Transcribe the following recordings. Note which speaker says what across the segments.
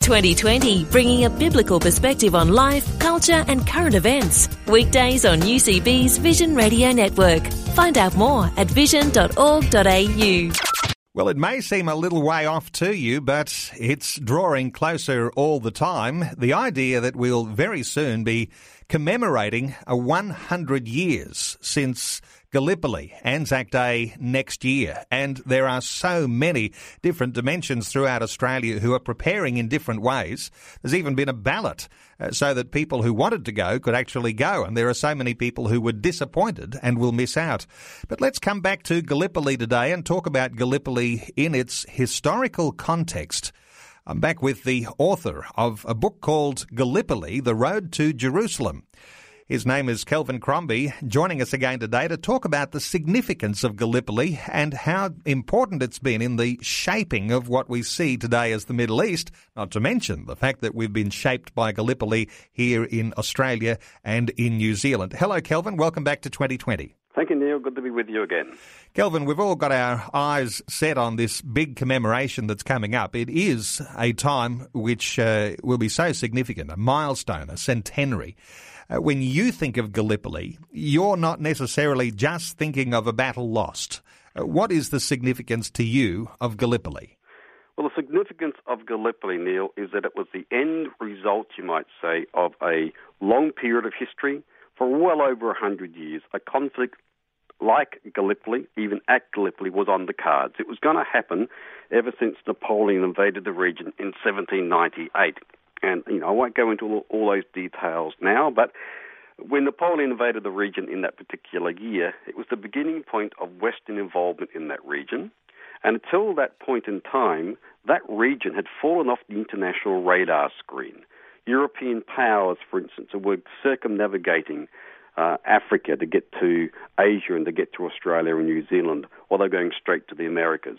Speaker 1: 2020, bringing a biblical perspective on life, culture, and current events. Weekdays on UCB's Vision Radio Network. Find out more at vision.org.au.
Speaker 2: Well, it may seem a little way off to you, but it's drawing closer all the time. The idea that we'll very soon be commemorating a 100 years since Gallipoli, Anzac Day next year. And there are so many different dimensions throughout Australia who are preparing in different ways. There's even been a ballot uh, so that people who wanted to go could actually go. And there are so many people who were disappointed and will miss out. But let's come back to Gallipoli today and talk about Gallipoli in its historical context. I'm back with the author of a book called Gallipoli, The Road to Jerusalem. His name is Kelvin Crombie, joining us again today to talk about the significance of Gallipoli and how important it's been in the shaping of what we see today as the Middle East, not to mention the fact that we've been shaped by Gallipoli here in Australia and in New Zealand. Hello, Kelvin. Welcome back to 2020.
Speaker 3: Thank you, Neil. Good to be with you again.
Speaker 2: Kelvin, we've all got our eyes set on this big commemoration that's coming up. It is a time which uh, will be so significant, a milestone, a centenary. Uh, when you think of Gallipoli, you're not necessarily just thinking of a battle lost. Uh, what is the significance to you of Gallipoli?
Speaker 3: Well, the significance of Gallipoli, Neil, is that it was the end result, you might say, of a long period of history for well over 100 years. A conflict like Gallipoli, even at Gallipoli, was on the cards. It was going to happen ever since Napoleon invaded the region in 1798. And, you know, I won't go into all, all those details now, but when Napoleon invaded the region in that particular year, it was the beginning point of Western involvement in that region. And until that point in time, that region had fallen off the international radar screen. European powers, for instance, were circumnavigating uh, Africa to get to Asia and to get to Australia and New Zealand, while they're going straight to the Americas.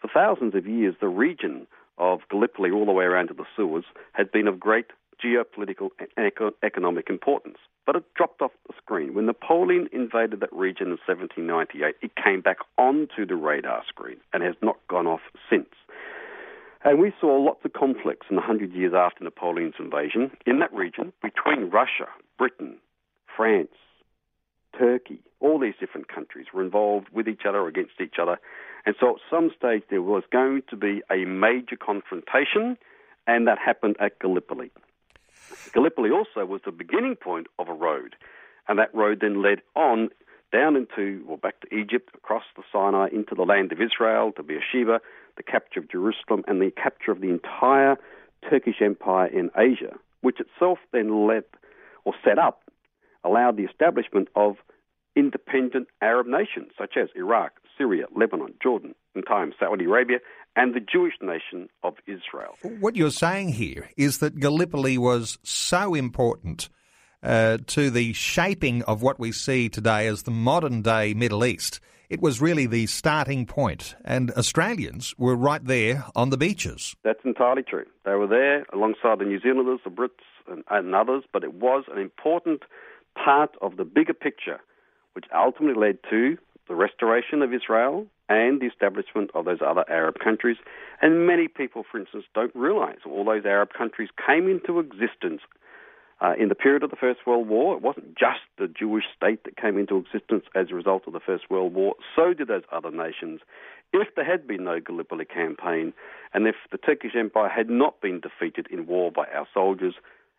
Speaker 3: For thousands of years, the region of Gallipoli all the way around to the Suez had been of great geopolitical and economic importance. But it dropped off the screen. When Napoleon invaded that region in 1798, it came back onto the radar screen and has not gone off since. And we saw lots of conflicts in the hundred years after Napoleon's invasion in that region between Russia, Britain, France, Turkey, all these different countries were involved with each other or against each other. And so at some stage there was going to be a major confrontation, and that happened at Gallipoli. Gallipoli also was the beginning point of a road, and that road then led on down into, or back to Egypt, across the Sinai, into the land of Israel, to Beersheba, the capture of Jerusalem, and the capture of the entire Turkish Empire in Asia, which itself then led or set up, allowed the establishment of independent Arab nations such as Iraq, Syria, Lebanon, Jordan, in time Saudi Arabia, and the Jewish nation of Israel.
Speaker 2: What you're saying here is that Gallipoli was so important uh, to the shaping of what we see today as the modern day Middle East. It was really the starting point, and Australians were right there on the beaches.
Speaker 3: That's entirely true. They were there alongside the New Zealanders, the Brits, and, and others, but it was an important part of the bigger picture which ultimately led to the restoration of Israel and the establishment of those other Arab countries. And many people, for instance, don't realize all those Arab countries came into existence uh, in the period of the First World War. It wasn't just the Jewish state that came into existence as a result of the First World War, so did those other nations. If there had been no Gallipoli campaign, and if the Turkish Empire had not been defeated in war by our soldiers,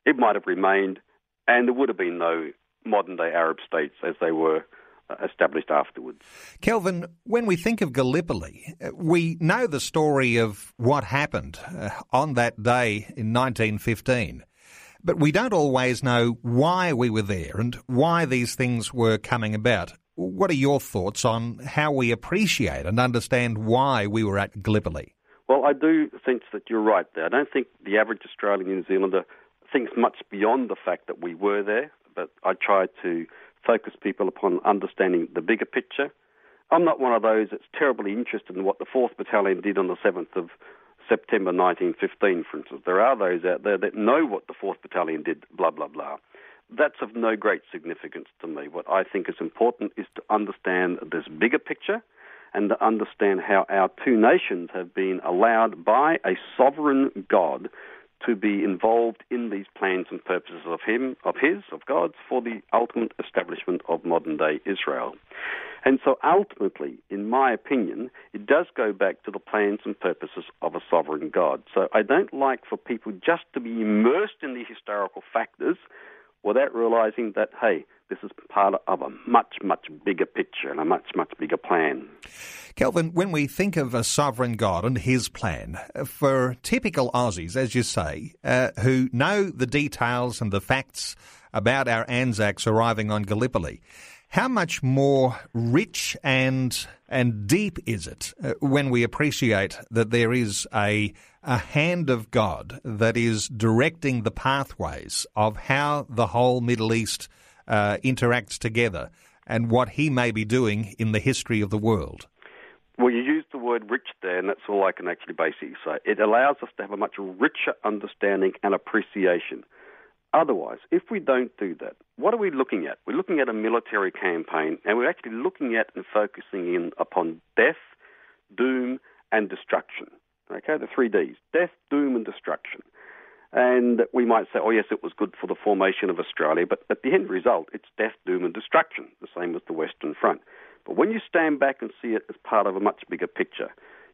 Speaker 3: it might have remained, and there would have been no modern day Arab states as they were established afterwards.
Speaker 2: Kelvin, when we think of Gallipoli, uh, we know the story of what happened uh, on that day in 1915. But we don't always know why we were there and why these things were coming about. What are your thoughts on how we appreciate and understand why we were at Gallipoli?
Speaker 3: Well, I do think that you're right there. I don't think the average Australian New Zealander thinks much beyond the fact that we were there but I try to focus people upon understanding the bigger picture. I'm not one of those that's terribly interested in what the 4th Battalion did on the 7th of September 1915, for instance. There are those out there that know what the 4th Battalion did, blah, blah, blah. That's of no great significance to me. What I think is important is to understand this bigger picture and to understand how our two nations have been allowed by a sovereign God to be involved in these plans and purposes of him, of his, of God's, for the ultimate establishment of modern day Israel. And so ultimately, in my opinion, it does go back to the plans and purposes of a sovereign God. So I don't like for people just to be immersed in the historical factors without realizing that, hey, this is part of a much, much bigger picture and a much, much bigger plan.
Speaker 2: Kelvin, when we think of a sovereign God and his plan, for typical Aussies, as you say, uh, who know the details and the facts about our Anzacs arriving on Gallipoli, how much more rich and and deep is it uh, when we appreciate that there is a a hand of God that is directing the pathways of how the whole Middle East uh, interacts together and what He may be doing in the history of the world?
Speaker 3: Well, you used the word rich there, and that's all I can actually basically say. It allows us to have a much richer understanding and appreciation Otherwise, if we don't do that, what are we looking at? We're looking at a military campaign, and we're actually looking at and focusing in upon death, doom, and destruction. Okay, the three Ds death, doom, and destruction. And we might say, oh, yes, it was good for the formation of Australia, but at the end result, it's death, doom, and destruction, the same as the Western Front. But when you stand back and see it as part of a much bigger picture,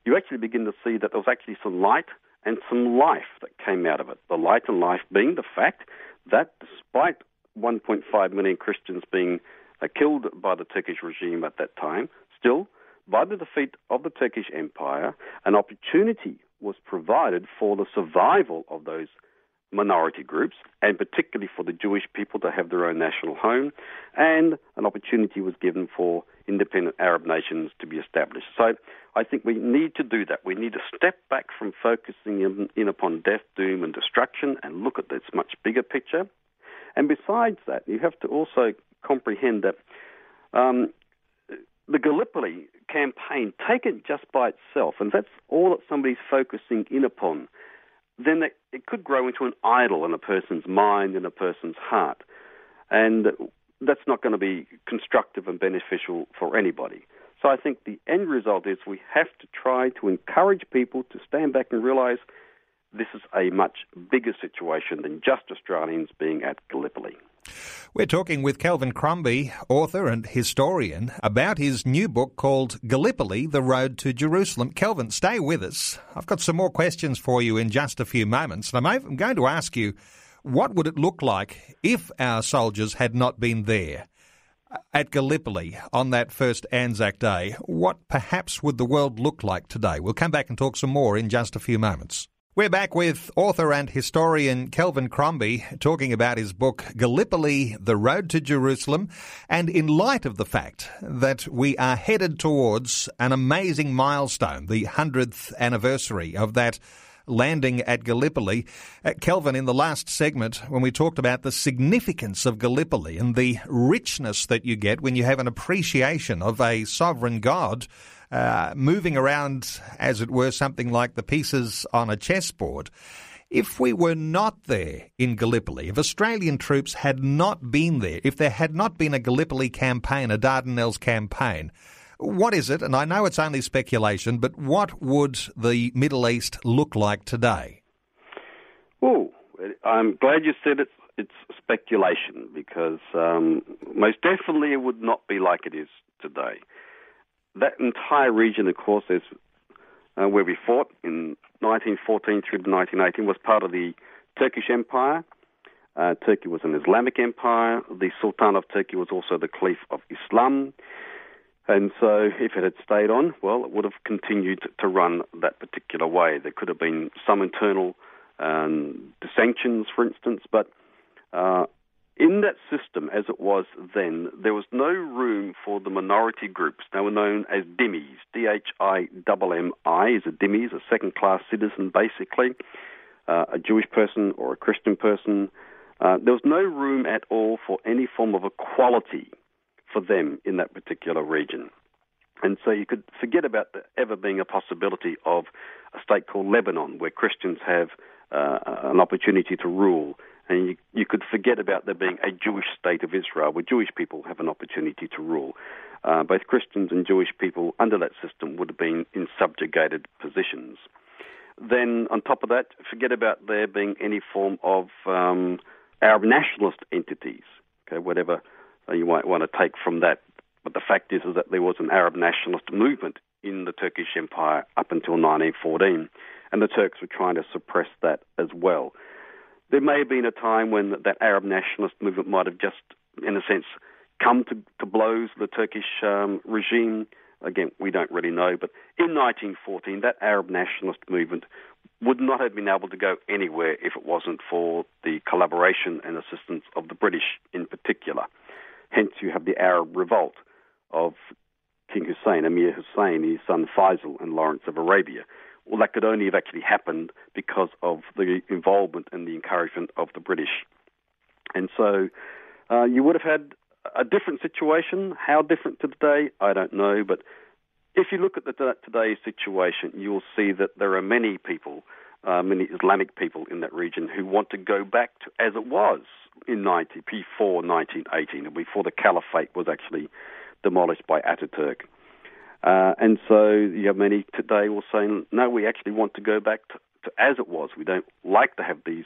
Speaker 3: you actually begin to see that there was actually some light and some life that came out of it. The light and life being the fact that, despite 1.5 million Christians being uh, killed by the Turkish regime at that time, still, by the defeat of the Turkish Empire, an opportunity was provided for the survival of those minority groups, and particularly for the Jewish people to have their own national home, and an opportunity was given for independent Arab nations to be established. So I think we need to do that. We need to step back from focusing in, in upon death, doom, and destruction and look at this much bigger picture. And besides that, you have to also comprehend that um, the Gallipoli campaign, taken just by itself, and that's all that somebody's focusing in upon, then it, it could grow into an idol in a person's mind, in a person's heart. And that's not going to be constructive and beneficial for anybody. So I think the end result is we have to try to encourage people to stand back and realise this is a much bigger situation than just Australians being at Gallipoli.
Speaker 2: We're talking with Kelvin Crombie, author and historian, about his new book called Gallipoli, The Road to Jerusalem. Kelvin, stay with us. I've got some more questions for you in just a few moments. And I'm going to ask you, what would it look like if our soldiers had not been there? at Gallipoli on that first Anzac Day, what perhaps would the world look like today? We'll come back and talk some more in just a few moments. We're back with author and historian Kelvin Crombie talking about his book Gallipoli, The Road to Jerusalem. And in light of the fact that we are headed towards an amazing milestone, the 100th anniversary of that landing at Gallipoli. Uh, Kelvin, in the last segment, when we talked about the significance of Gallipoli and the richness that you get when you have an appreciation of a sovereign God, uh, moving around, as it were, something like the pieces on a chessboard. If we were not there in Gallipoli, if Australian troops had not been there, if there had not been a Gallipoli campaign, a Dardanelles campaign, what is it? And I know it's only speculation, but what would the Middle East look like today?
Speaker 3: Oh, I'm glad you said it's it's speculation because um, most definitely it would not be like it is today. That entire region, of course, is uh, where we fought in 1914 through to 1918 was part of the Turkish Empire. Uh, Turkey was an Islamic empire. The Sultan of Turkey was also the Caliph of Islam. And so, if it had stayed on, well, it would have continued to run that particular way. There could have been some internal um, dissensions, for instance, but uh, in that system, as it was then, there was no room for the minority groups. They were known as dhimmis. D H I M M I is a dhimmi, is a second class citizen, basically, uh, a Jewish person or a Christian person Uh, there was no room at all for any form of equality for them in that particular region. And so you could forget about ever being a possibility of a state called Lebanon, where Christians have uh, an opportunity to rule. And you, you, could forget about there being a Jewish state of Israel, where Jewish people have an opportunity to rule. Uh, both Christians and Jewish people under that system would have been in subjugated positions. Then, on top of that, forget about there being any form of um, Arab nationalist entities, okay, whatever you might want to take from that. But the fact is, is that there was an Arab nationalist movement in the Turkish Empire up until 1914, and the Turks were trying to suppress that as well. There may have been a time when that Arab nationalist movement might have just, in a sense, come to, to blows with the Turkish um, regime. Again, we don't really know, but in 1914, that Arab nationalist movement would not have been able to go anywhere if it wasn't for the collaboration and assistance of the British in particular. Hence, you have the Arab revolt of King Hussein, Emir Hussein, his son Faisal, and Lawrence of Arabia. Well, that could only have actually happened because of the involvement and the encouragement of the British. And so uh, you would have had a different situation. How different to today, I don't know. But if you look at the, today's situation, you'll see that there are many people, many Islamic people in that region who want to go back to as it was in 90, before 1918, before the caliphate was actually demolished by Ataturk. Uh, and so you have many today will say, no, we actually want to go back to, to as it was. We don't like to have these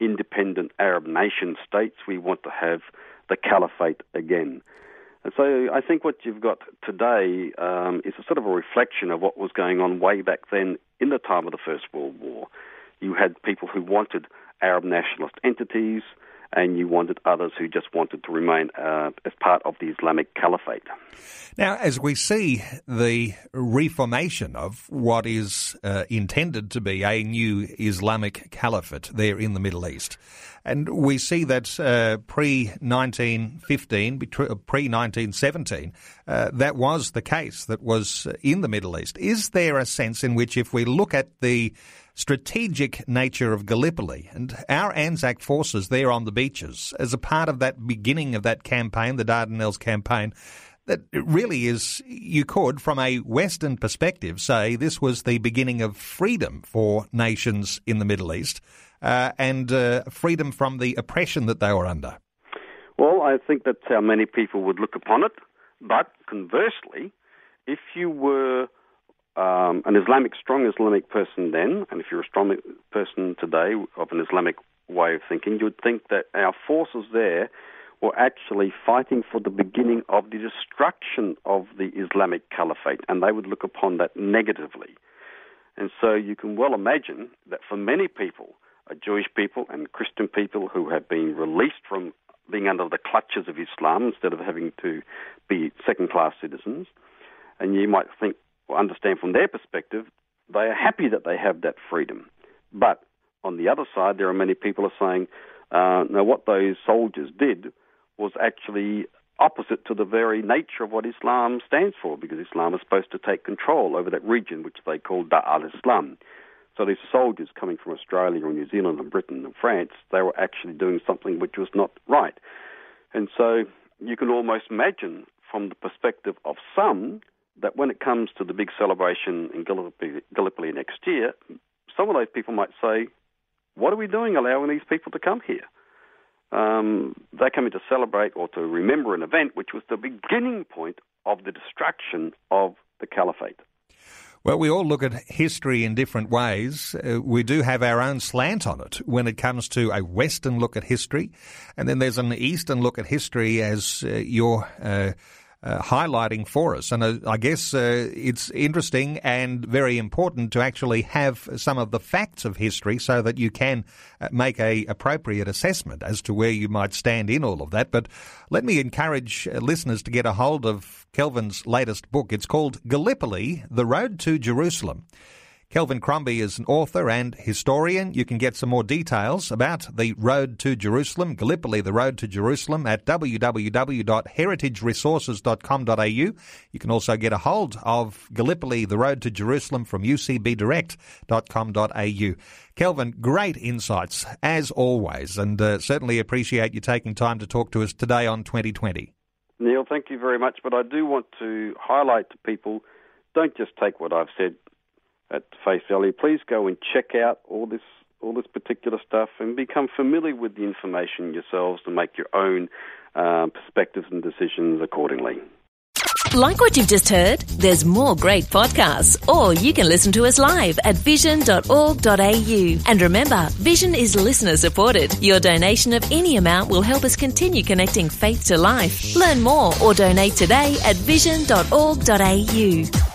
Speaker 3: independent Arab nation states. We want to have the caliphate again. And so I think what you've got today um, is a sort of a reflection of what was going on way back then in the time of the First World War. You had people who wanted Arab nationalist entities, and you wanted others who just wanted to remain uh, as part of the Islamic Caliphate.
Speaker 2: Now, as we see the reformation of what is uh, intended to be a new Islamic Caliphate there in the Middle East, and we see that uh, pre 1915, pre 1917, uh, that was the case that was in the Middle East. Is there a sense in which, if we look at the strategic nature of Gallipoli and our Anzac forces there on the beaches as a part of that beginning of that campaign, the Dardanelles campaign, that really is, you could, from a Western perspective, say this was the beginning of freedom for nations in the Middle East uh, and uh, freedom from the oppression that they were under.
Speaker 3: Well, I think that's how many people would look upon it. But conversely, if you were um, an Islamic, strong Islamic person then, and if you're a strong person today of an Islamic way of thinking, you would think that our forces there were actually fighting for the beginning of the destruction of the Islamic Caliphate, and they would look upon that negatively. And so you can well imagine that for many people, Jewish people and Christian people who have been released from being under the clutches of Islam instead of having to be second class citizens, and you might think, understand from their perspective, they are happy that they have that freedom. But on the other side, there are many people are saying, uh, no, what those soldiers did was actually opposite to the very nature of what Islam stands for, because Islam is supposed to take control over that region, which they call Dar al Islam. So these soldiers coming from Australia or New Zealand and Britain and France, they were actually doing something which was not right. And so you can almost imagine from the perspective of some that when it comes to the big celebration in Gallipoli, Gallipoli next year, some of those people might say, what are we doing allowing these people to come here? Um, they're coming to celebrate or to remember an event which was the beginning point of the destruction of the caliphate.
Speaker 2: Well, we all look at history in different ways. Uh, we do have our own slant on it when it comes to a Western look at history, and then there's an Eastern look at history as uh, your uh, uh, highlighting for us. And uh, I guess uh, it's interesting and very important to actually have some of the facts of history so that you can uh, make a appropriate assessment as to where you might stand in all of that. But let me encourage uh, listeners to get a hold of Kelvin's latest book. It's called Gallipoli: The Road to Jerusalem. Kelvin Crombie is an author and historian. You can get some more details about the Road to Jerusalem, Gallipoli, the Road to Jerusalem at www.heritageresources.com.au. You can also get a hold of Gallipoli, the Road to Jerusalem from ucbdirect.com.au. Kelvin, great insights as always, and uh, certainly appreciate you taking time to talk to us today on 2020.
Speaker 3: Neil, thank you very much. But I do want to highlight to people don't just take what I've said at face value. Please go and check out all this all this particular stuff and become familiar with the information yourselves to make your own uh, perspectives and decisions accordingly.
Speaker 1: Like what you've just heard? There's more great podcasts, or you can listen to us live at vision.org.au. And remember, Vision is listener supported. Your donation of any amount will help us continue connecting faith to life. Learn more or donate today at vision.org.au.